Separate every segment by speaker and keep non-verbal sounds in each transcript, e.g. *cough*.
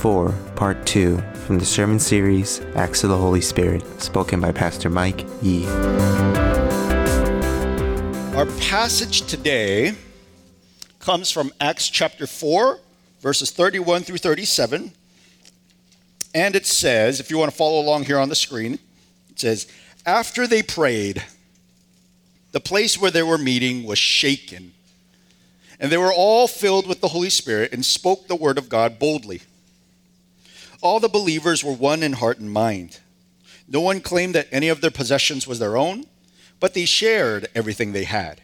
Speaker 1: 4, Part 2, from the sermon series Acts of the Holy Spirit, spoken by Pastor Mike Yi.
Speaker 2: Our passage today comes from Acts chapter 4, verses 31 through 37. And it says, if you want to follow along here on the screen, it says, After they prayed, the place where they were meeting was shaken and they were all filled with the Holy Spirit and spoke the word of God boldly. All the believers were one in heart and mind. No one claimed that any of their possessions was their own, but they shared everything they had.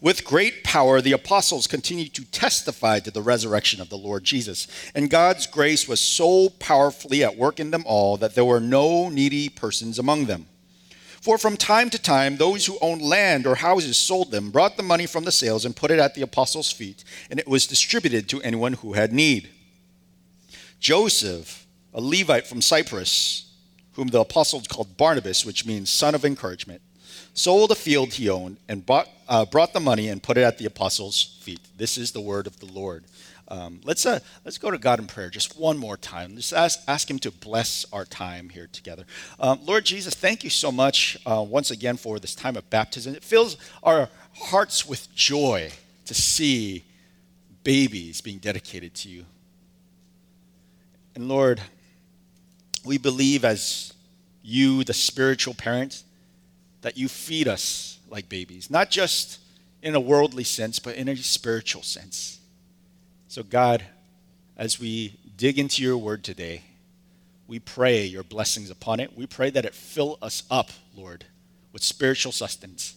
Speaker 2: With great power, the apostles continued to testify to the resurrection of the Lord Jesus. And God's grace was so powerfully at work in them all that there were no needy persons among them. For from time to time, those who owned land or houses sold them, brought the money from the sales, and put it at the apostles' feet, and it was distributed to anyone who had need. Joseph, a Levite from Cyprus, whom the apostles called Barnabas, which means son of encouragement, sold a field he owned and bought, uh, brought the money and put it at the apostles' feet. This is the word of the Lord. Um, let's, uh, let's go to God in prayer just one more time. Just ask, ask Him to bless our time here together. Um, Lord Jesus, thank you so much uh, once again for this time of baptism. It fills our hearts with joy to see babies being dedicated to you. And Lord, we believe as you, the spiritual parent, that you feed us like babies, not just in a worldly sense, but in a spiritual sense. So, God, as we dig into your word today, we pray your blessings upon it. We pray that it fill us up, Lord, with spiritual sustenance.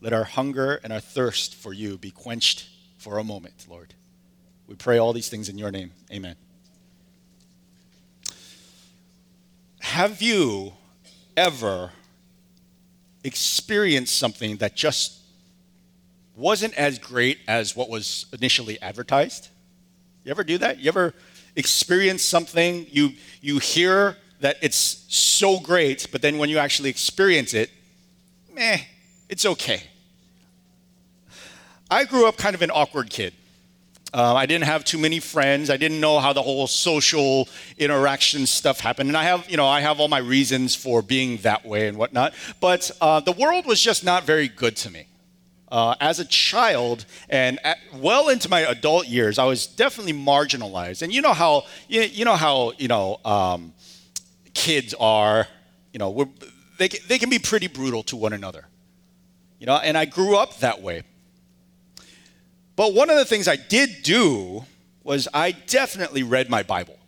Speaker 2: Let our hunger and our thirst for you be quenched for a moment, Lord. We pray all these things in your name. Amen. Have you ever experienced something that just wasn't as great as what was initially advertised. You ever do that? You ever experience something, you, you hear that it's so great, but then when you actually experience it, meh, it's okay. I grew up kind of an awkward kid. Uh, I didn't have too many friends. I didn't know how the whole social interaction stuff happened. And I have, you know, I have all my reasons for being that way and whatnot. But uh, the world was just not very good to me uh, as a child and at, well into my adult years, I was definitely marginalized. And you know how you, you know how you know um, kids are. You know, they they can be pretty brutal to one another. You know, and I grew up that way. But one of the things I did do was I definitely read my Bible.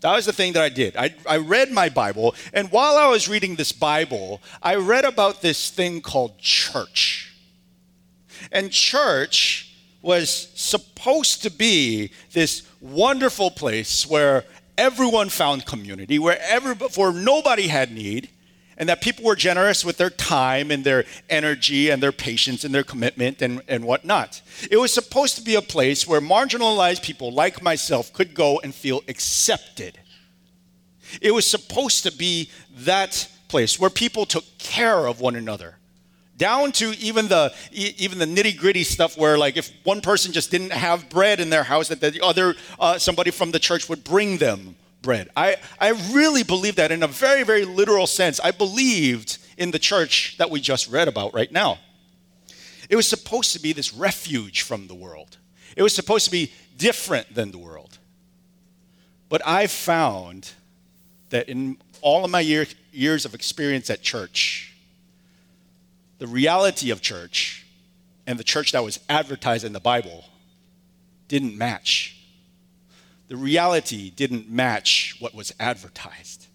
Speaker 2: That was the thing that I did. I, I read my Bible, and while I was reading this Bible, I read about this thing called church. And church was supposed to be this wonderful place where everyone found community, where, every, where nobody had need, and that people were generous with their time and their energy and their patience and their commitment and, and whatnot. It was supposed to be a place where marginalized people like myself could go and feel accepted. It was supposed to be that place where people took care of one another down to even the even the nitty gritty stuff where like if one person just didn't have bread in their house that the other uh, somebody from the church would bring them bread. I i really believe that in a very very literal sense. I believed in the church that we just read about right now. It was supposed to be this refuge from the world. It was supposed to be different than the world. But i found that in all of my year, years of experience at church the reality of church and the church that was advertised in the Bible didn't match. The reality didn't match what was advertised.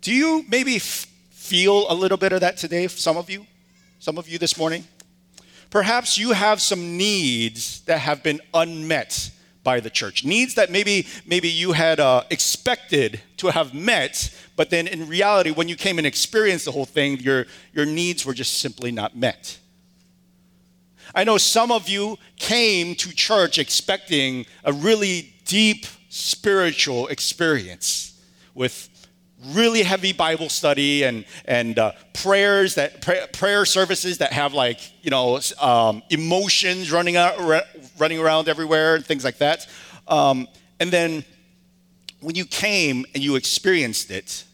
Speaker 2: Do you maybe f- feel a little bit of that today, some of you? Some of you this morning? Perhaps you have some needs that have been unmet by the church. Needs that maybe maybe you had uh, expected to have met, but then in reality, when you came and experienced the whole thing, your your needs were just simply not met. I know some of you came to church expecting a really deep spiritual experience with really heavy Bible study and and uh, prayers that pray, prayer services that have like you know um, emotions running out, running around everywhere and things like that. Um, and then when you came and you experienced it,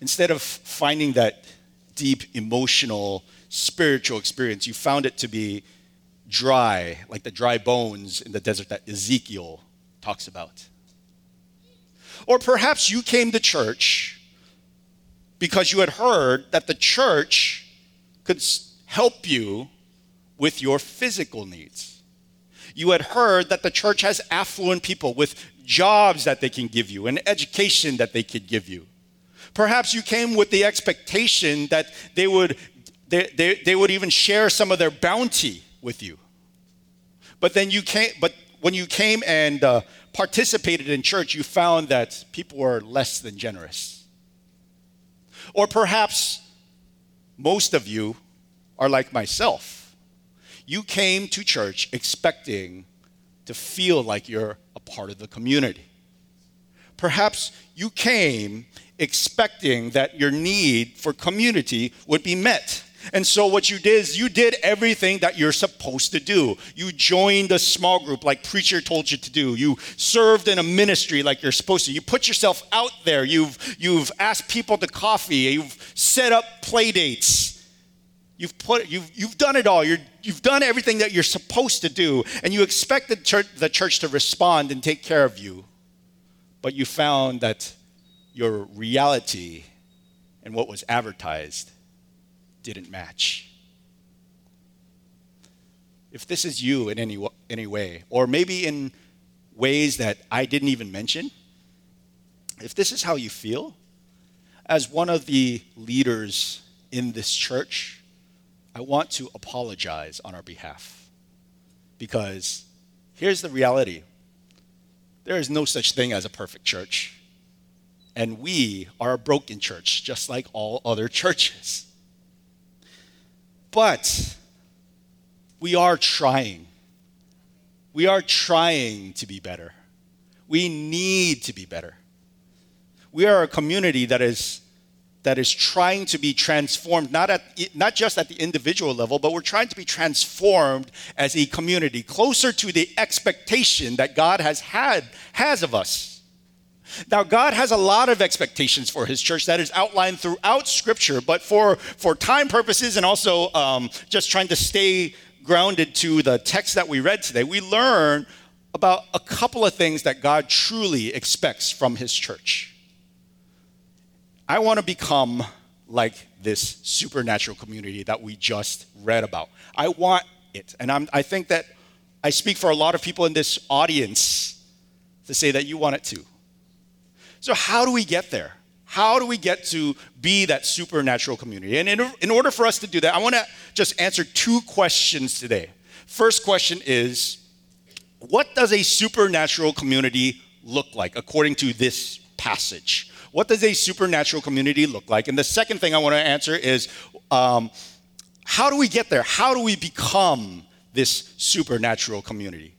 Speaker 2: instead of finding that deep emotional, spiritual experience, you found it to be dry, like the dry bones in the desert that Ezekiel talks about. Or perhaps you came to church because you had heard that the church could help you with your physical needs. You had heard that the church has affluent people with jobs that they can give you, an education that they could give you. Perhaps you came with the expectation that they would, they, they, they would even share some of their bounty with you. But then you came, but when you came and uh, participated in church, you found that people were less than generous. Or perhaps most of you are like myself. You came to church expecting to feel like you're a part of the community. Perhaps you came expecting that your need for community would be met. And so what you did is you did everything that you're supposed to do. You joined a small group like preacher told you to do. You served in a ministry like you're supposed to. You put yourself out there. You've you've asked people to coffee. You've set up play dates. You've put you've you've done it all. You're, you've done everything that you're supposed to do, and you expect the church, the church to respond and take care of you. But you found that your reality and what was advertised didn't match. If this is you in any, any way, or maybe in ways that I didn't even mention, if this is how you feel, as one of the leaders in this church, I want to apologize on our behalf. Because here's the reality there is no such thing as a perfect church. And we are a broken church, just like all other *laughs* churches. But we are trying. We are trying to be better. We need to be better. We are a community that is that is trying to be transformed not at not just at the individual level but we're trying to be transformed as a community closer to the expectation that God has had has of us now, God has a lot of expectations for His church that is outlined throughout Scripture, but for, for time purposes and also um, just trying to stay grounded to the text that we read today, we learn about a couple of things that God truly expects from His church. I want to become like this supernatural community that we just read about. I want it. And I'm, I think that I speak for a lot of people in this audience to say that you want it too. So, how do we get there? How do we get to be that supernatural community? And in, in order for us to do that, I want to just answer two questions today. First question is What does a supernatural community look like according to this passage? What does a supernatural community look like? And the second thing I want to answer is um, How do we get there? How do we become this supernatural community?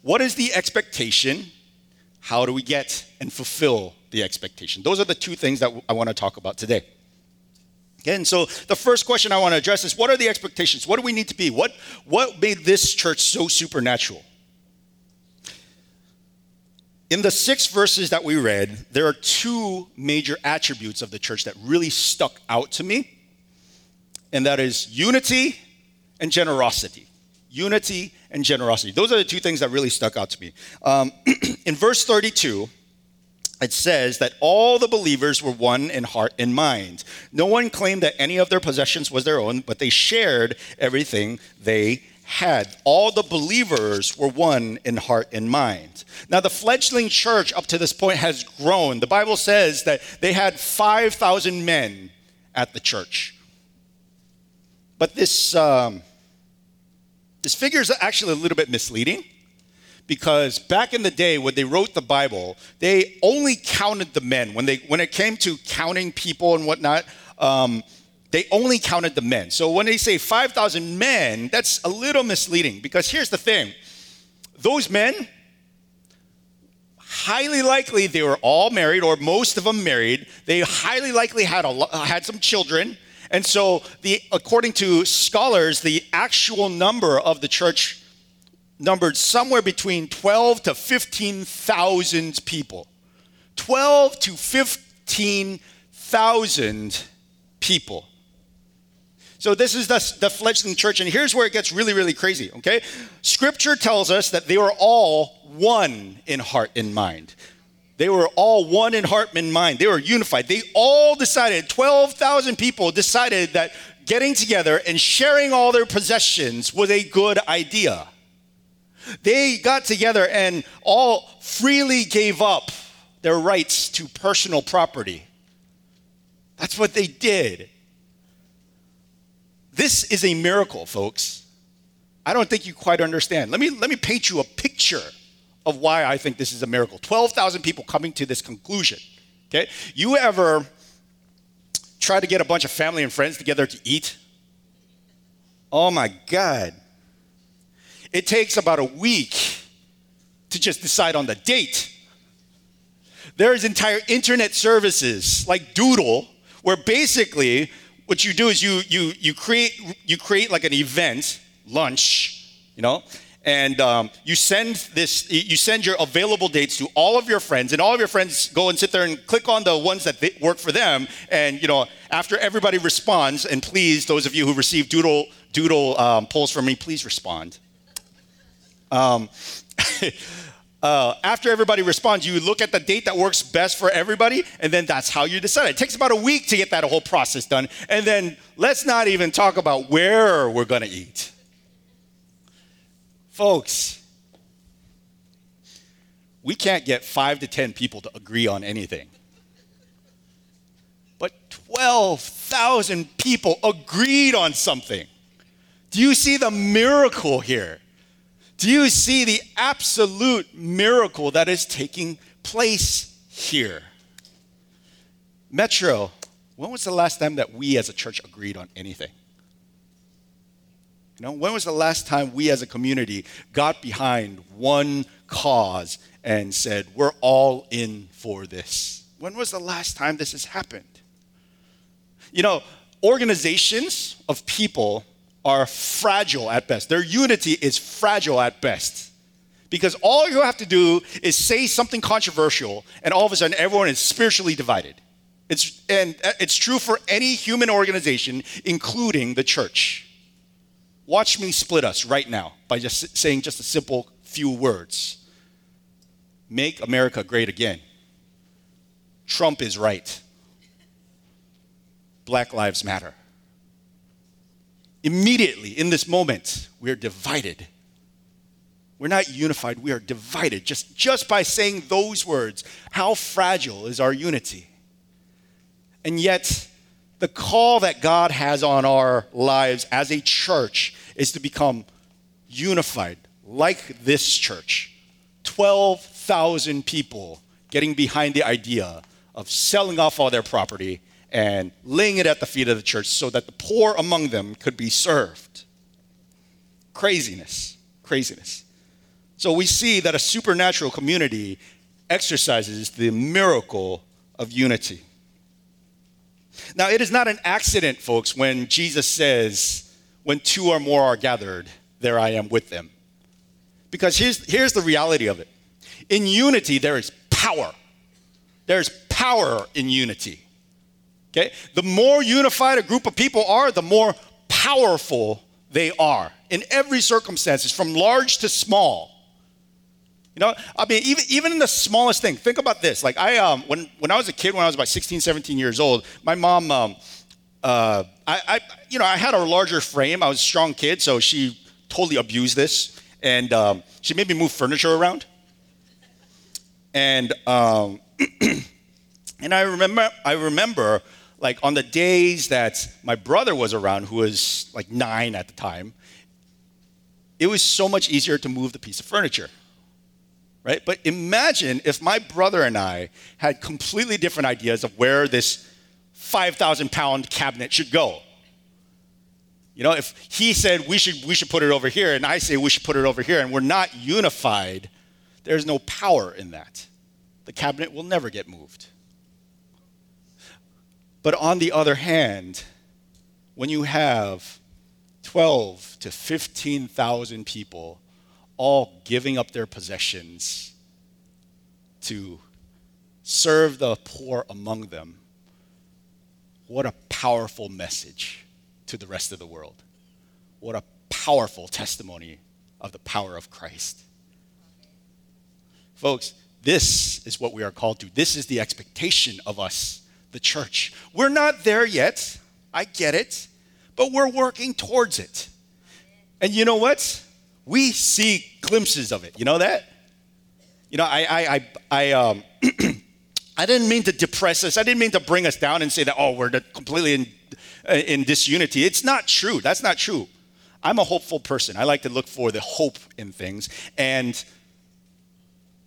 Speaker 2: What is the expectation? How do we get and fulfill the expectation? Those are the two things that I want to talk about today. Okay, and so the first question I want to address is what are the expectations? What do we need to be? What, what made this church so supernatural? In the six verses that we read, there are two major attributes of the church that really stuck out to me, and that is unity and generosity unity and generosity. Those are the two things that really stuck out to me. Um, *clears throat* in verse 32, it says that all the believers were one in heart and mind. No one claimed that any of their possessions was their own, but they shared everything they had. All the believers were one in heart and mind. Now, the fledgling church up to this point has grown. The Bible says that they had 5,000 men at the church. But this. Um, this figure is actually a little bit misleading because back in the day when they wrote the Bible, they only counted the men. When, they, when it came to counting people and whatnot, um, they only counted the men. So when they say 5,000 men, that's a little misleading because here's the thing those men, highly likely they were all married or most of them married. They highly likely had, a, had some children. And so, the, according to scholars, the actual number of the church numbered somewhere between 12 to 15,000 people. 12 to 15,000 people. So this is the, the fledgling church, and here's where it gets really, really crazy, okay? Scripture tells us that they were all one in heart and mind. They were all one in heart and mind. They were unified. They all decided, 12,000 people decided that getting together and sharing all their possessions was a good idea. They got together and all freely gave up their rights to personal property. That's what they did. This is a miracle, folks. I don't think you quite understand. Let me, let me paint you a picture of why I think this is a miracle. 12,000 people coming to this conclusion. Okay? You ever try to get a bunch of family and friends together to eat? Oh my God. It takes about a week to just decide on the date. There's entire internet services like Doodle, where basically what you do is you you you create you create like an event, lunch, you know, and um, you send this you send your available dates to all of your friends and all of your friends go and sit there and click on the ones that work for them and you know after everybody responds and please those of you who receive doodle doodle um, polls from me please respond um, *laughs* uh, after everybody responds, you look at the date that works best for everybody, and then that's how you decide. It takes about a week to get that whole process done. And then let's not even talk about where we're going to eat. Folks, we can't get five to 10 people to agree on anything. But 12,000 people agreed on something. Do you see the miracle here? Do you see the absolute miracle that is taking place here? Metro, when was the last time that we as a church agreed on anything? You know, when was the last time we as a community got behind one cause and said, we're all in for this? When was the last time this has happened? You know, organizations of people are fragile at best. Their unity is fragile at best. Because all you have to do is say something controversial, and all of a sudden everyone is spiritually divided. It's, and uh, it's true for any human organization, including the church. Watch me split us right now by just saying just a simple few words Make America great again. Trump is right. Black Lives Matter. Immediately, in this moment, we are divided. We're not unified, we are divided. Just, just by saying those words, how fragile is our unity? And yet, the call that God has on our lives as a church is to become unified, like this church. 12,000 people getting behind the idea of selling off all their property and laying it at the feet of the church so that the poor among them could be served. Craziness, craziness. So we see that a supernatural community exercises the miracle of unity. Now, it is not an accident, folks, when Jesus says, When two or more are gathered, there I am with them. Because here's, here's the reality of it in unity, there is power. There's power in unity. Okay? The more unified a group of people are, the more powerful they are in every circumstances, from large to small. You know, I mean, even, even in the smallest thing, think about this. Like, I, um, when, when I was a kid, when I was about 16, 17 years old, my mom, um, uh, I, I, you know, I had a larger frame. I was a strong kid, so she totally abused this. And um, she made me move furniture around. And, um, *clears throat* and I remember, I remember like on the days that my brother was around, who was like nine at the time, it was so much easier to move the piece of furniture. Right? But imagine if my brother and I had completely different ideas of where this 5,000 pound cabinet should go. You know, if he said we should, we should put it over here, and I say we should put it over here, and we're not unified, there's no power in that. The cabinet will never get moved. But on the other hand, when you have 12 to 15,000 people all giving up their possessions to serve the poor among them. What a powerful message to the rest of the world. What a powerful testimony of the power of Christ. Folks, this is what we are called to. This is the expectation of us, the church. We're not there yet. I get it. But we're working towards it. And you know what? We see glimpses of it. You know that? You know, I, I, I, I, um, *clears throat* I didn't mean to depress us. I didn't mean to bring us down and say that, oh, we're completely in, uh, in disunity. It's not true. That's not true. I'm a hopeful person. I like to look for the hope in things. And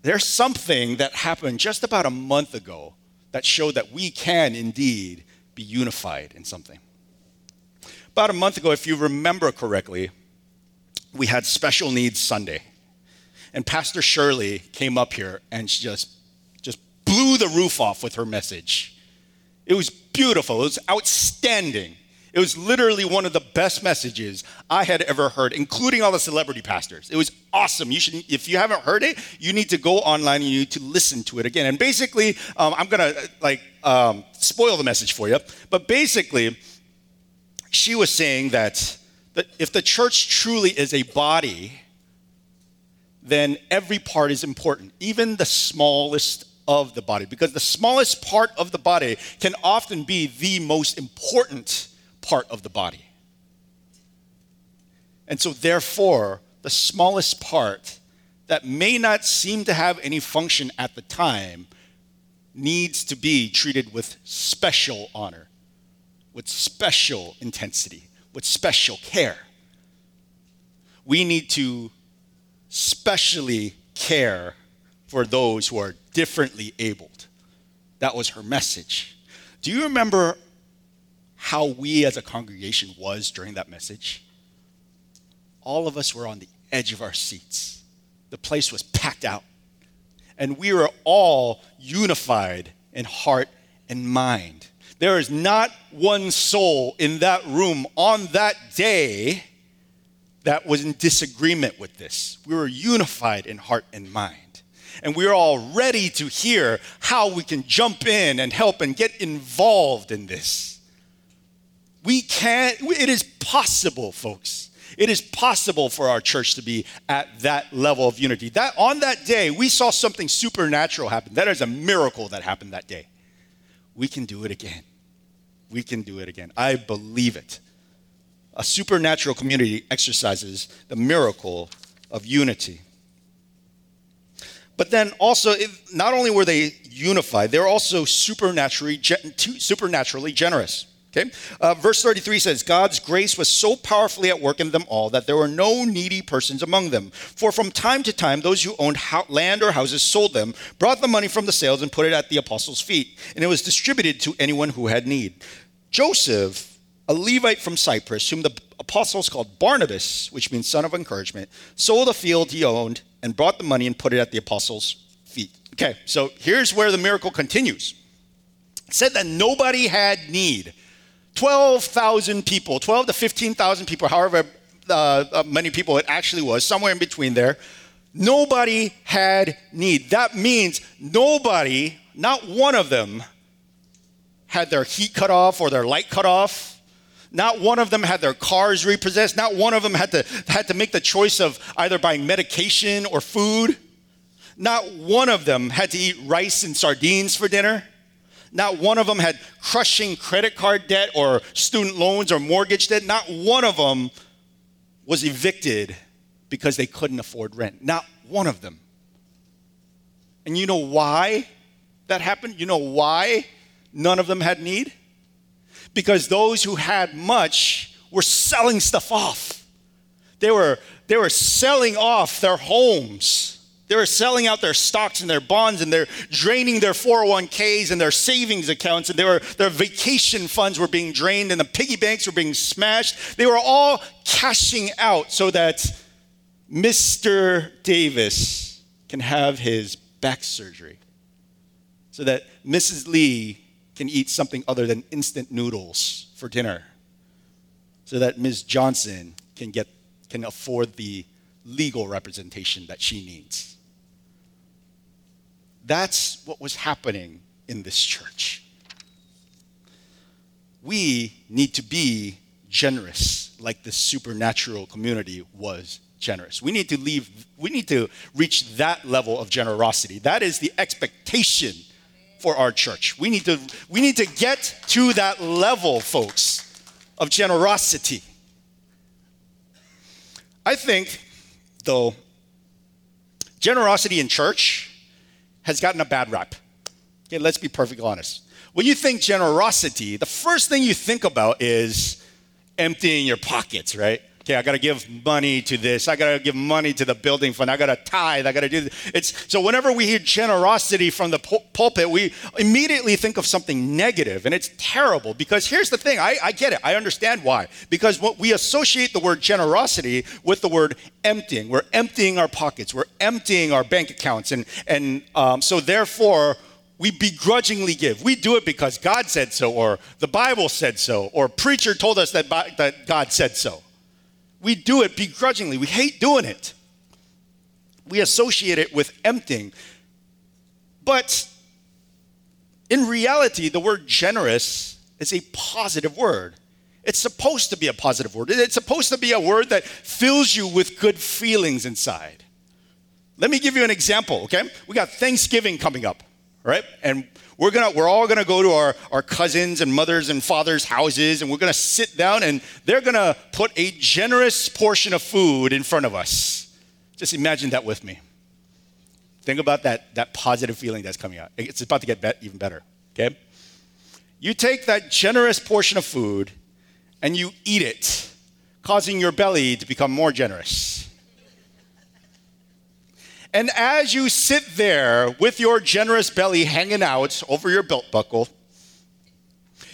Speaker 2: there's something that happened just about a month ago that showed that we can indeed be unified in something. About a month ago, if you remember correctly, we had Special Needs Sunday. And Pastor Shirley came up here and she just, just blew the roof off with her message. It was beautiful, it was outstanding. It was literally one of the best messages I had ever heard, including all the celebrity pastors. It was awesome. You should, if you haven't heard it, you need to go online and you need to listen to it again. And basically, um, I'm gonna like um, spoil the message for you, but basically, she was saying that, that if the church truly is a body, then every part is important, even the smallest of the body, because the smallest part of the body can often be the most important part of the body. And so, therefore, the smallest part that may not seem to have any function at the time needs to be treated with special honor, with special intensity, with special care. We need to specially care for those who are differently abled. That was her message. Do you remember how we as a congregation was during that message? All of us were on the edge of our seats. The place was packed out. And we were all unified in heart and mind. There is not one soul in that room on that day that was in disagreement with this. We were unified in heart and mind. And we are all ready to hear how we can jump in and help and get involved in this. We can, it is possible, folks. It is possible for our church to be at that level of unity. That on that day, we saw something supernatural happen. That is a miracle that happened that day. We can do it again. We can do it again. I believe it a supernatural community exercises the miracle of unity. But then also, not only were they unified, they were also supernaturally, supernaturally generous. Okay? Uh, verse 33 says, God's grace was so powerfully at work in them all that there were no needy persons among them. For from time to time, those who owned ho- land or houses sold them, brought the money from the sales, and put it at the apostles' feet. And it was distributed to anyone who had need. Joseph a Levite from Cyprus, whom the apostles called Barnabas, which means son of encouragement, sold a field he owned and brought the money and put it at the apostles' feet. Okay, so here's where the miracle continues. It said that nobody had need. 12,000 people, 12 to 15,000 people, however uh, uh, many people it actually was, somewhere in between there. Nobody had need. That means nobody, not one of them, had their heat cut off or their light cut off not one of them had their cars repossessed. Not one of them had to, had to make the choice of either buying medication or food. Not one of them had to eat rice and sardines for dinner. Not one of them had crushing credit card debt or student loans or mortgage debt. Not one of them was evicted because they couldn't afford rent. Not one of them. And you know why that happened? You know why none of them had need? because those who had much were selling stuff off. They were, they were selling off their homes. They were selling out their stocks and their bonds and they're draining their 401ks and their savings accounts and they were, their vacation funds were being drained and the piggy banks were being smashed. They were all cashing out so that Mr. Davis can have his back surgery. So that Mrs. Lee can eat something other than instant noodles for dinner so that Ms. Johnson can get can afford the legal representation that she needs. That's what was happening in this church. We need to be generous like the supernatural community was generous. We need to leave we need to reach that level of generosity. That is the expectation for our church. We need to we need to get to that level folks of generosity. I think though generosity in church has gotten a bad rap. Okay, let's be perfectly honest. When you think generosity, the first thing you think about is emptying your pockets, right? Okay, I got to give money to this. I got to give money to the building fund. I got to tithe. I got to do this. It's so whenever we hear generosity from the pulpit, we immediately think of something negative, and it's terrible. Because here's the thing: I, I get it. I understand why. Because what we associate the word generosity with the word emptying. We're emptying our pockets. We're emptying our bank accounts, and and um, so therefore we begrudgingly give. We do it because God said so, or the Bible said so, or preacher told us that, that God said so. We do it begrudgingly. We hate doing it. We associate it with emptying. But in reality, the word generous is a positive word. It's supposed to be a positive word. It's supposed to be a word that fills you with good feelings inside. Let me give you an example, okay? We got Thanksgiving coming up right? And we're gonna we're all gonna go to our, our cousins and mothers and fathers' houses, and we're gonna sit down and they're gonna put a generous portion of food in front of us. Just imagine that with me. Think about that, that positive feeling that's coming out. It's about to get even better, okay? You take that generous portion of food and you eat it, causing your belly to become more generous. And as you sit there with your generous belly hanging out over your belt buckle,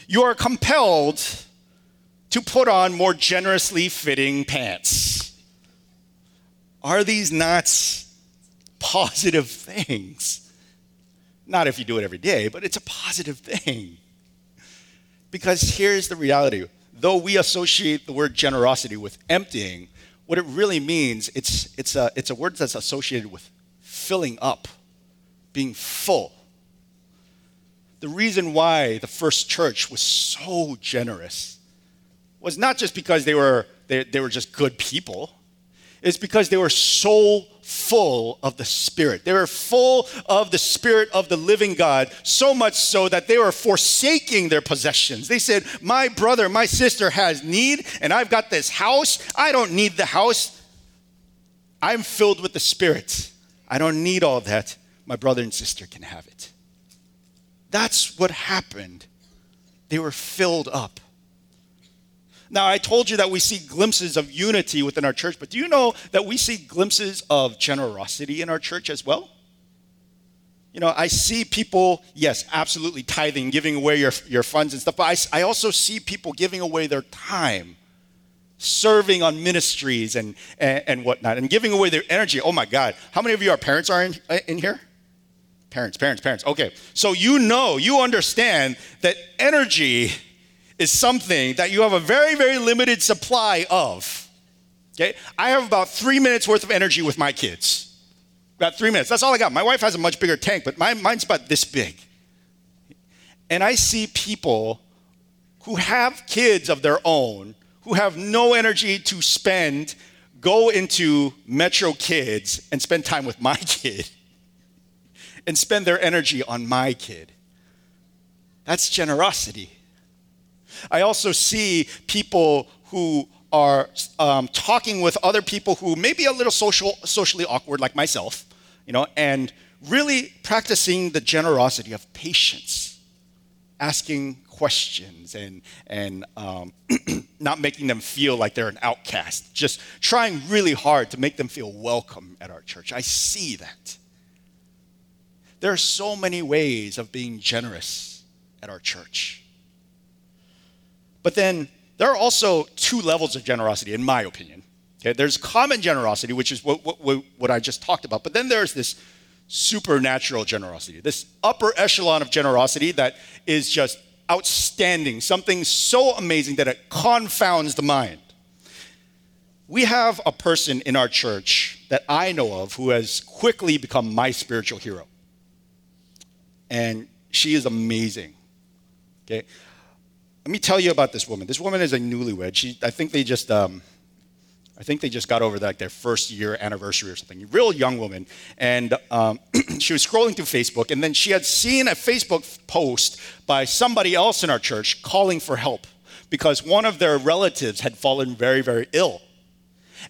Speaker 2: you are compelled to put on more generously fitting pants. Are these not positive things? Not if you do it every day, but it's a positive thing. Because here's the reality though we associate the word generosity with emptying, what it really means, it's, it's, a, it's a word that's associated with filling up, being full. The reason why the first church was so generous was not just because they were, they, they were just good people, it's because they were so full of the Spirit. They were full of the Spirit of the living God, so much so that they were forsaking their possessions. They said, My brother, my sister has need, and I've got this house. I don't need the house. I'm filled with the Spirit. I don't need all that. My brother and sister can have it. That's what happened. They were filled up. Now, I told you that we see glimpses of unity within our church, but do you know that we see glimpses of generosity in our church as well? You know, I see people, yes, absolutely tithing, giving away your, your funds and stuff, but I, I also see people giving away their time, serving on ministries and, and, and, whatnot, and giving away their energy. Oh my God. How many of you are parents are in, uh, in here? Parents, parents, parents. Okay. So you know, you understand that energy is something that you have a very, very limited supply of. Okay? I have about three minutes worth of energy with my kids. About three minutes. That's all I got. My wife has a much bigger tank, but my, mine's about this big. And I see people who have kids of their own who have no energy to spend go into Metro Kids and spend time with my *laughs* kid and spend their energy on my kid. That's generosity. I also see people who are um, talking with other people who may be a little social, socially awkward, like myself, you know, and really practicing the generosity of patience, asking questions and, and um, *clears throat* not making them feel like they're an outcast, just trying really hard to make them feel welcome at our church. I see that. There are so many ways of being generous at our church. But then there are also two levels of generosity, in my opinion. Okay, there's common generosity, which is what, what, what I just talked about, but then there's this supernatural generosity, this upper echelon of generosity that is just outstanding, something so amazing that it confounds the mind. we have a person in our church that I know of who has quickly become my spiritual hero. And she is amazing. Okay? Let me tell you about this woman. This woman is a newlywed. She, I think they just, um, I think they just got over like their first year anniversary or something. Real young woman, and um, *clears throat* she was scrolling through Facebook, and then she had seen a Facebook post by somebody else in our church calling for help because one of their relatives had fallen very, very ill,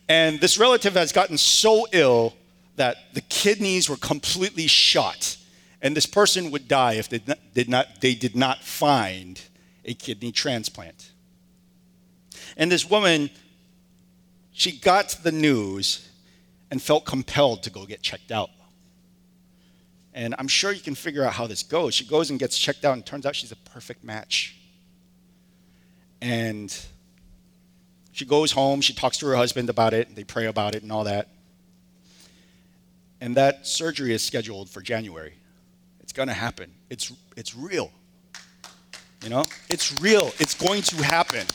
Speaker 2: and this relative has gotten so ill that the kidneys were completely shot, and this person would die if they did not, they did not find a kidney transplant. And this woman, she got the news and felt compelled to go get checked out. And I'm sure you can figure out how this goes. She goes and gets checked out, and turns out she's a perfect match. And she goes home, she talks to her husband about it, they pray about it and all that. And that surgery is scheduled for January. It's going to happen. It's, it's real. You know, it's real. It's going to happen.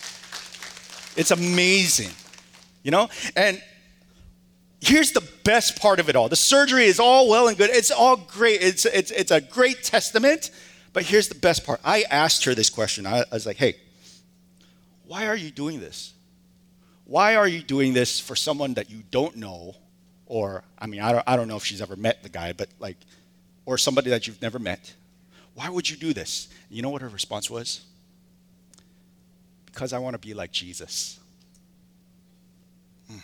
Speaker 2: It's amazing. You know, and here's the best part of it all the surgery is all well and good, it's all great, it's, it's, it's a great testament. But here's the best part. I asked her this question. I, I was like, hey, why are you doing this? Why are you doing this for someone that you don't know? Or, I mean, I don't, I don't know if she's ever met the guy, but like, or somebody that you've never met. Why would you do this? You know what her response was? Because I want to be like Jesus. Hmm.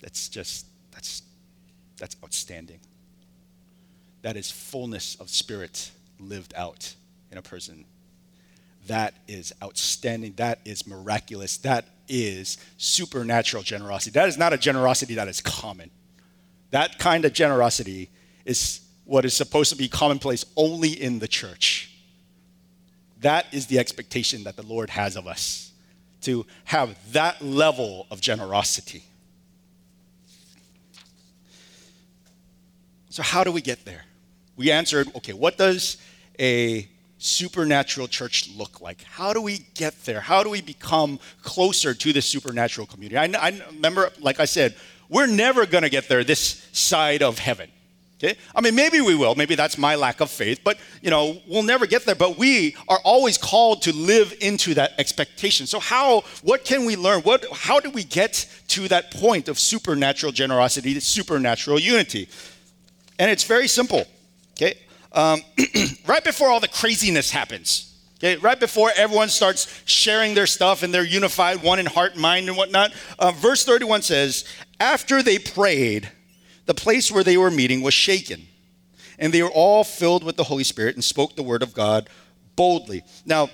Speaker 2: That's just, that's, that's outstanding. That is fullness of spirit lived out in a person. That is outstanding. That is miraculous. That is supernatural generosity. That is not a generosity that is common. That kind of generosity is what is supposed to be commonplace only in the church. That is the expectation that the Lord has of us to have that level of generosity. So, how do we get there? We answered okay, what does a supernatural church look like? How do we get there? How do we become closer to the supernatural community? I, I remember, like I said, we're never going to get there this side of heaven. Okay? I mean, maybe we will. Maybe that's my lack of faith, but you know, we'll never get there. But we are always called to live into that expectation. So how? What can we learn? What? How do we get to that point of supernatural generosity, supernatural unity? And it's very simple. Okay, um, *clears throat* right before all the craziness happens. Okay, right before everyone starts sharing their stuff and they're unified, one in heart, mind, and whatnot. Uh, verse 31 says, After they prayed, the place where they were meeting was shaken. And they were all filled with the Holy Spirit and spoke the word of God boldly. Now,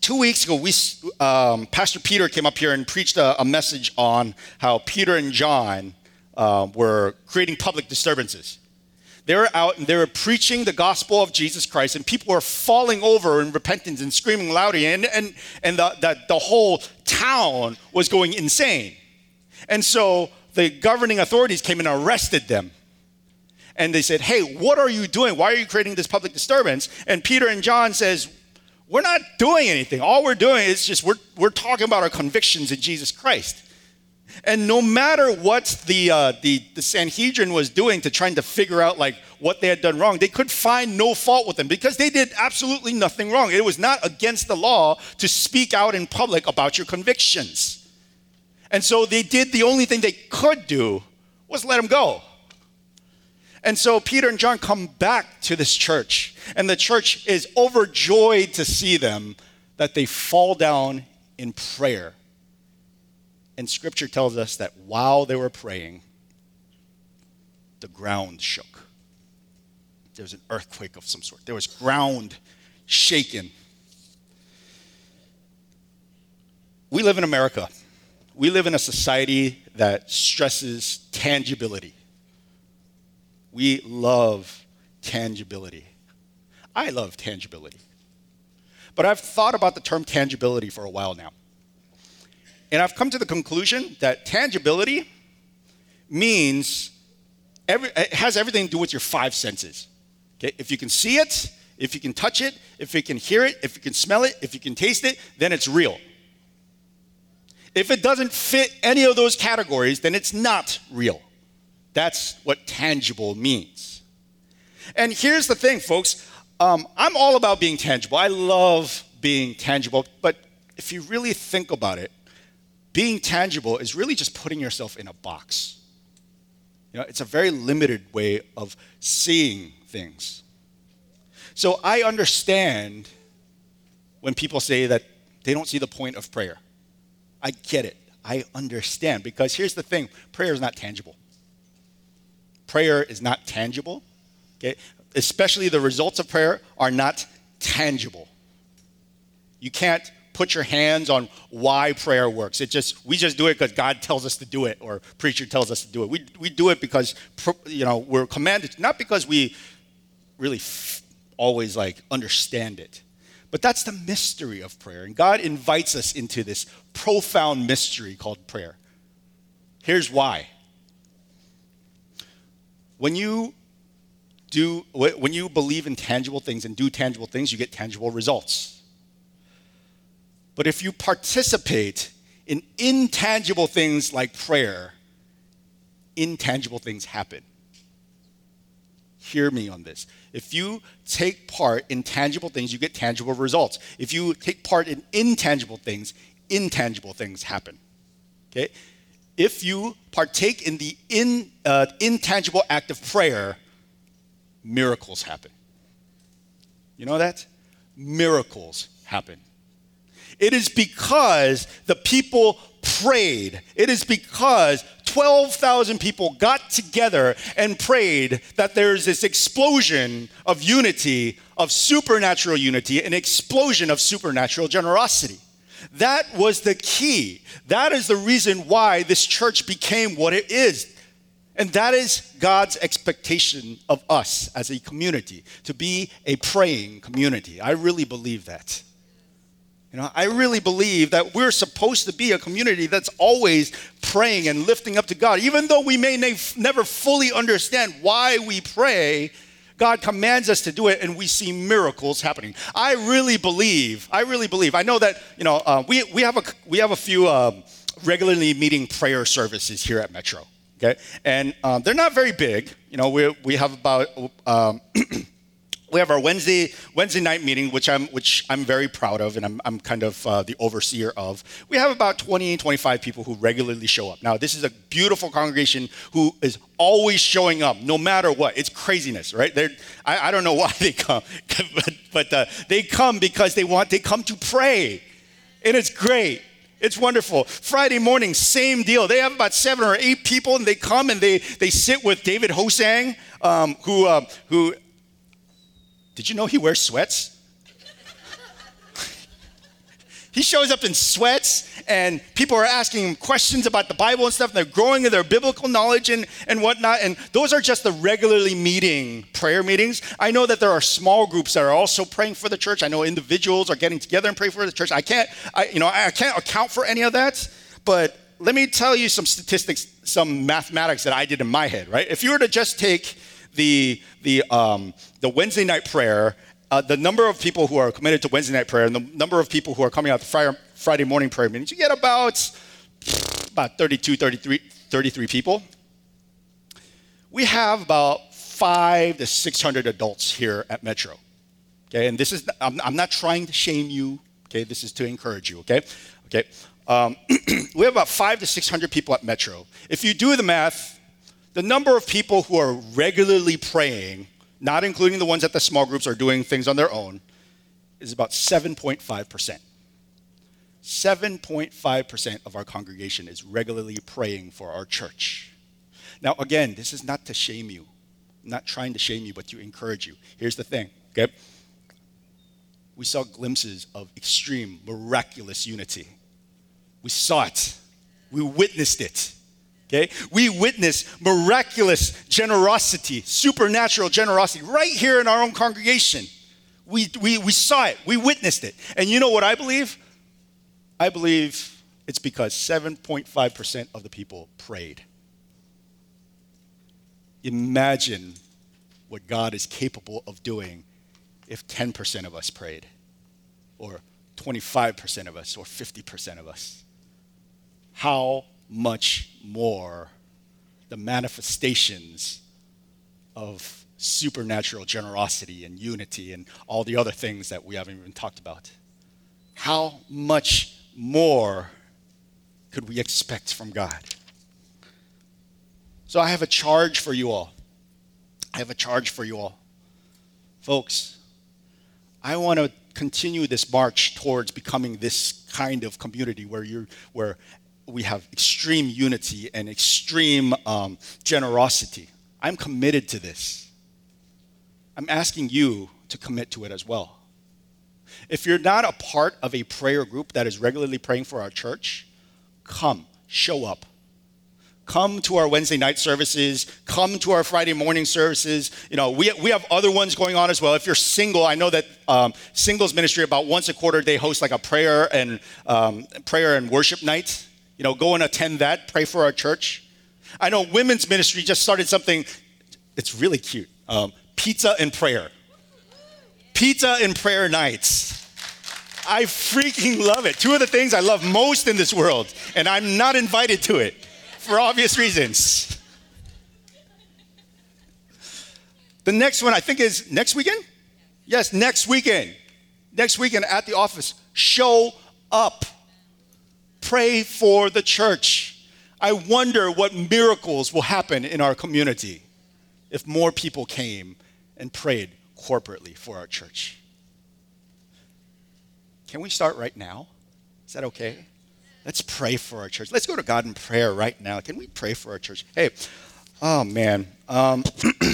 Speaker 2: two weeks ago, we, um, Pastor Peter came up here and preached a, a message on how Peter and John uh, were creating public disturbances. They were out and they were preaching the gospel of Jesus Christ, and people were falling over in repentance and screaming loudly, and, and, and the, the, the whole town was going insane. And so the governing authorities came and arrested them. And they said, "Hey, what are you doing? Why are you creating this public disturbance?" And Peter and John says, "We're not doing anything. All we're doing is just we're we're talking about our convictions in Jesus Christ." And no matter what the, uh, the, the Sanhedrin was doing to trying to figure out like what they had done wrong, they could find no fault with them because they did absolutely nothing wrong. It was not against the law to speak out in public about your convictions. And so they did the only thing they could do was let him go. And so Peter and John come back to this church, and the church is overjoyed to see them that they fall down in prayer. And scripture tells us that while they were praying, the ground shook. There was an earthquake of some sort, there was ground shaken. We live in America we live in a society that stresses tangibility. We love tangibility. I love tangibility. But I've thought about the term tangibility for a while now. And I've come to the conclusion that tangibility means every, it has everything to do with your five senses. Okay? If you can see it, if you can touch it, if you can hear it, if you can smell it, if you can taste it, then it's real. If it doesn't fit any of those categories, then it's not real. That's what tangible means. And here's the thing, folks um, I'm all about being tangible. I love being tangible, but if you really think about it, being tangible is really just putting yourself in a box. You know, it's a very limited way of seeing things. So I understand when people say that they don't see the point of prayer. I get it. I understand because here's the thing prayer is not tangible. Prayer is not tangible. Okay? Especially the results of prayer are not tangible. You can't put your hands on why prayer works. It just we just do it because God tells us to do it or preacher tells us to do it. We we do it because you know we're commanded, not because we really f- always like understand it. But that's the mystery of prayer. And God invites us into this profound mystery called prayer. Here's why. When you do when you believe in tangible things and do tangible things, you get tangible results. But if you participate in intangible things like prayer, intangible things happen. Hear me on this. If you take part in tangible things, you get tangible results. If you take part in intangible things, intangible things happen. Okay? If you partake in the in, uh, intangible act of prayer, miracles happen. You know that? Miracles happen. It is because the people prayed. It is because 12,000 people got together and prayed that there's this explosion of unity, of supernatural unity, an explosion of supernatural generosity. That was the key. That is the reason why this church became what it is. And that is God's expectation of us as a community, to be a praying community. I really believe that. You know, I really believe that we're supposed to be a community that's always praying and lifting up to God. Even though we may ne- never fully understand why we pray, God commands us to do it and we see miracles happening. I really believe, I really believe. I know that, you know, uh, we, we, have a, we have a few um, regularly meeting prayer services here at Metro, okay? And um, they're not very big. You know, we, we have about, um, *clears throat* we have our Wednesday Wednesday night meeting, which I'm which I'm very proud of, and I'm, I'm kind of uh, the overseer of. We have about 20, 25 people who regularly show up. Now, this is a beautiful congregation who is always showing up, no matter what. It's craziness, right? They're, I, I don't know why they come, *laughs* but, but uh, they come because they want. They come to pray, and it's great. It's wonderful. Friday morning, same deal. They have about seven or eight people, and they come and they they sit with David Hosang, um, who uh, who did you know he wears sweats? *laughs* he shows up in sweats, and people are asking him questions about the Bible and stuff, and they're growing in their biblical knowledge and, and whatnot. And those are just the regularly meeting prayer meetings. I know that there are small groups that are also praying for the church. I know individuals are getting together and praying for the church. I can't, I, you know, I can't account for any of that, but let me tell you some statistics, some mathematics that I did in my head, right? If you were to just take the, the, um, the Wednesday night prayer, uh, the number of people who are committed to Wednesday night prayer and the number of people who are coming out to Friday, Friday morning prayer meetings, you get about, about 32, 33, 33 people. We have about five to 600 adults here at Metro. Okay, and this is, I'm, I'm not trying to shame you. Okay, this is to encourage you. Okay, okay. Um, *clears throat* we have about five to 600 people at Metro. If you do the math, the number of people who are regularly praying, not including the ones that the small groups are doing things on their own, is about 7.5%. 7.5% of our congregation is regularly praying for our church. Now, again, this is not to shame you. I'm not trying to shame you, but to encourage you. Here's the thing, okay? We saw glimpses of extreme, miraculous unity. We saw it, we witnessed it. Okay? We witness miraculous generosity, supernatural generosity right here in our own congregation. We, we, we saw it, we witnessed it. And you know what I believe? I believe it's because 7.5% of the people prayed. Imagine what God is capable of doing if 10% of us prayed, or 25% of us, or 50% of us. how much more the manifestations of supernatural generosity and unity and all the other things that we haven't even talked about. How much more could we expect from God? So I have a charge for you all. I have a charge for you all. Folks, I want to continue this march towards becoming this kind of community where you where we have extreme unity and extreme um, generosity. I'm committed to this. I'm asking you to commit to it as well. If you're not a part of a prayer group that is regularly praying for our church, come, show up. Come to our Wednesday night services. Come to our Friday morning services. You know, we, we have other ones going on as well. If you're single, I know that um, singles ministry about once a quarter they host like a prayer and um, prayer and worship night. You know, go and attend that. Pray for our church. I know women's ministry just started something. It's really cute. Um, pizza and prayer. Pizza and prayer nights. I freaking love it. Two of the things I love most in this world, and I'm not invited to it for obvious reasons. The next one I think is next weekend? Yes, next weekend. Next weekend at the office. Show up. Pray for the church. I wonder what miracles will happen in our community if more people came and prayed corporately for our church. Can we start right now? Is that okay? Let's pray for our church. Let's go to God in prayer right now. Can we pray for our church? Hey, oh man. Um, *clears throat*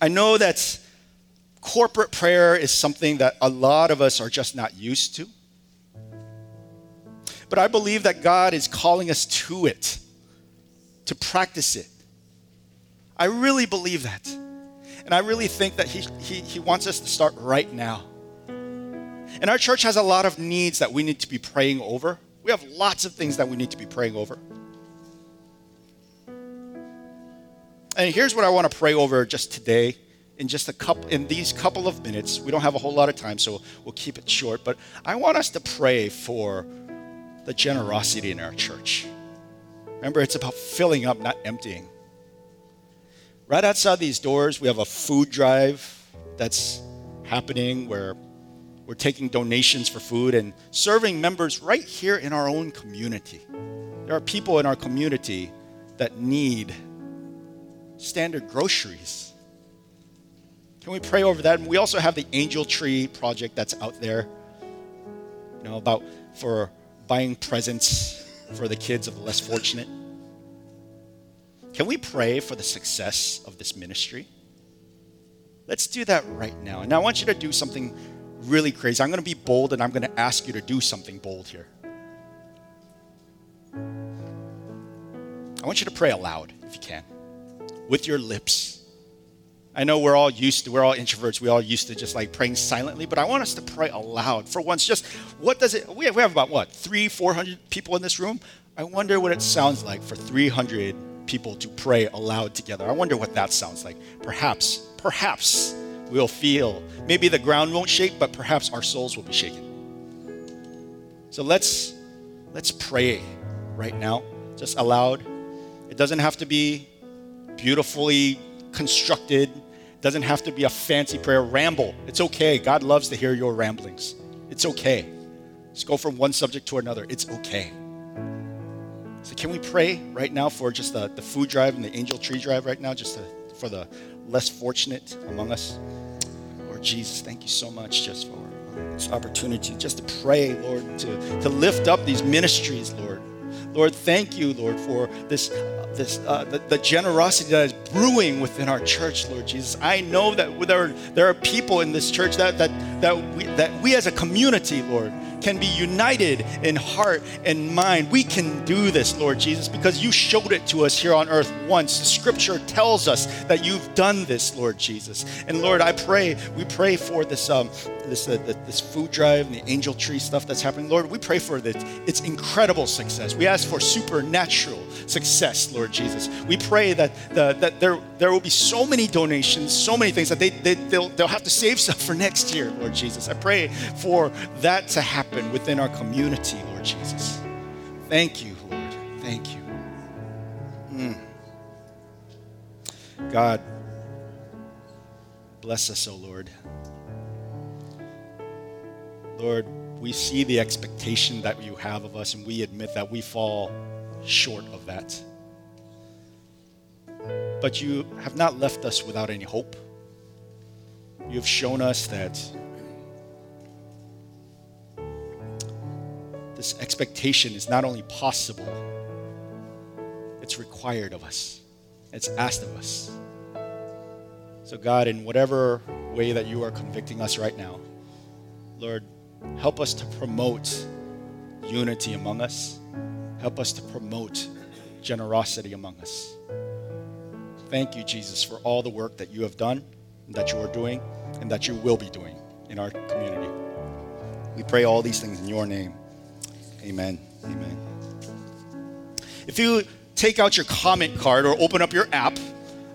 Speaker 2: I know that corporate prayer is something that a lot of us are just not used to. But I believe that God is calling us to it, to practice it. I really believe that. And I really think that he, he, he wants us to start right now. And our church has a lot of needs that we need to be praying over. We have lots of things that we need to be praying over. And here's what I want to pray over just today in just a couple in these couple of minutes. We don't have a whole lot of time, so we'll keep it short, but I want us to pray for the generosity in our church. Remember, it's about filling up, not emptying. Right outside these doors, we have a food drive that's happening where we're taking donations for food and serving members right here in our own community. There are people in our community that need standard groceries. Can we pray over that? And we also have the Angel Tree project that's out there, you know, about for buying presents for the kids of the less fortunate. Can we pray for the success of this ministry? Let's do that right now. And I want you to do something really crazy. I'm going to be bold and I'm going to ask you to do something bold here. I want you to pray aloud if you can, with your lips. I know we're all used to, we're all introverts, we all used to just like praying silently, but I want us to pray aloud. For once, just what does it, we have, we have about what, three, 400 people in this room? I wonder what it sounds like for 300 people to pray aloud together. I wonder what that sounds like. Perhaps, perhaps we'll feel. Maybe the ground won't shake, but perhaps our souls will be shaken. So let's let's pray right now, just aloud. It doesn't have to be beautifully constructed. Doesn't have to be a fancy prayer. Ramble. It's okay. God loves to hear your ramblings. It's okay. Just go from one subject to another. It's okay. So can we pray right now for just the, the food drive and the angel tree drive right now, just to, for the less fortunate among us? Lord Jesus, thank you so much just for this opportunity just to pray, Lord, to, to lift up these ministries, Lord. Lord, thank you, Lord, for this, uh, this uh, the, the, generosity that is brewing within our church, Lord Jesus. I know that there are, there are people in this church that, that, that, we, that we as a community, Lord, can be united in heart and mind. We can do this, Lord Jesus, because you showed it to us here on earth once. The scripture tells us that you've done this, Lord Jesus. And Lord, I pray, we pray for this um, this uh, this food drive and the angel tree stuff that's happening. Lord, we pray for that its incredible success. We ask for supernatural success, Lord Jesus. We pray that, the, that there, there will be so many donations, so many things that they, they, they'll, they'll have to save *laughs* stuff for next year, Lord Jesus. I pray for that to happen within our community, Lord Jesus. Thank you, Lord. Thank you. Mm. God, bless us, O oh Lord. Lord, we see the expectation that you have of us, and we admit that we fall short of that. But you have not left us without any hope. You have shown us that this expectation is not only possible, it's required of us, it's asked of us. So, God, in whatever way that you are convicting us right now, Lord, help us to promote unity among us. Help us to promote generosity among us. Thank you, Jesus, for all the work that you have done, that you are doing, and that you will be doing in our community. We pray all these things in your name. Amen. Amen. If you take out your comment card or open up your app,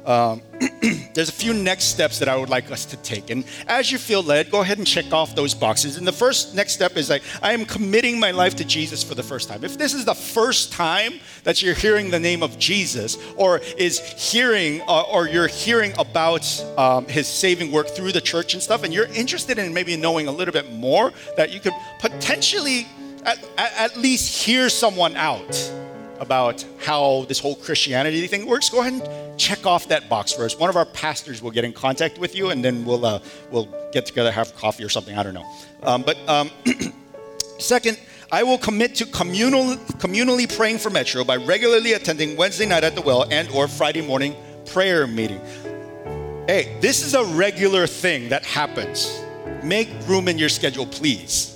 Speaker 2: um, *clears throat* there's a few next steps that I would like us to take. And as you feel led, go ahead and check off those boxes. And the first next step is like, I am committing my life to Jesus for the first time. If this is the first time that you're hearing the name of Jesus, or is hearing, uh, or you're hearing about um, his saving work through the church and stuff, and you're interested in maybe knowing a little bit more, that you could potentially at, at least hear someone out about how this whole Christianity thing works, go ahead and check off that box for us. One of our pastors will get in contact with you, and then we'll uh, we'll get together, have coffee or something. I don't know. Um, but um, *clears throat* second, I will commit to communal, communally praying for Metro by regularly attending Wednesday night at the well and or Friday morning prayer meeting. Hey, this is a regular thing that happens. Make room in your schedule, please.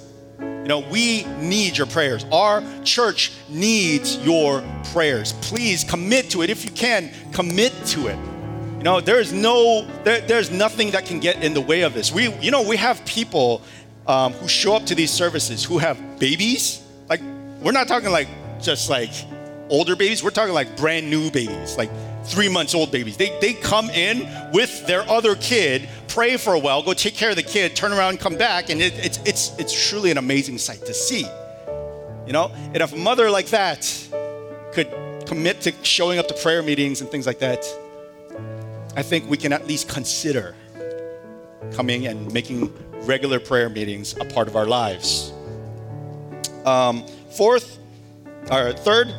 Speaker 2: Know, we need your prayers. Our church needs your prayers. Please commit to it. If you can, commit to it. You know, there's no, there, there's nothing that can get in the way of this. We, you know, we have people um, who show up to these services who have babies. Like, we're not talking like just like older babies. We're talking like brand new babies, like three months old babies. They, they come in with their other kid, pray for a while, go take care of the kid, turn around, come back, and it, it's, it's, it's truly an amazing sight to see. You know, and if a mother like that could commit to showing up to prayer meetings and things like that, I think we can at least consider coming and making regular prayer meetings a part of our lives. Um, fourth, or third,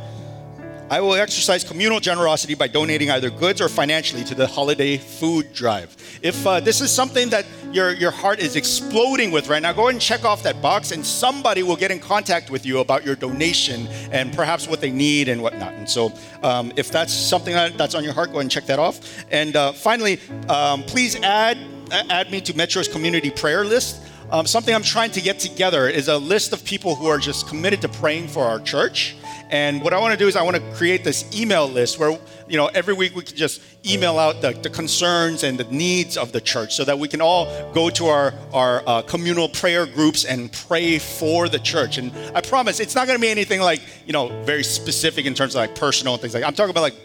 Speaker 2: I will exercise communal generosity by donating either goods or financially to the holiday food drive. If uh, this is something that your, your heart is exploding with right now, go ahead and check off that box, and somebody will get in contact with you about your donation and perhaps what they need and whatnot. And so, um, if that's something that's on your heart, go ahead and check that off. And uh, finally, um, please add add me to Metro's community prayer list. Um, something I'm trying to get together is a list of people who are just committed to praying for our church and what I want to do is I want to create this email list where, you know, every week we can just email out the, the concerns and the needs of the church so that we can all go to our, our uh, communal prayer groups and pray for the church. And I promise it's not going to be anything like, you know, very specific in terms of like personal things like I'm talking about like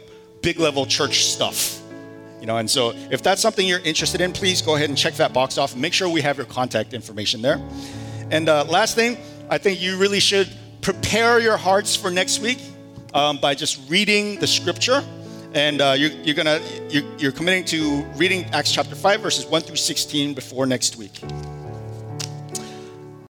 Speaker 2: big level church stuff. You know, and so if that's something you're interested in, please go ahead and check that box off make sure we have your contact information there. And uh, last thing, I think you really should prepare your hearts for next week um, by just reading the scripture. And uh, you're, you're, gonna you're, you're committing to reading Acts chapter 5, verses 1 through 16 before next week.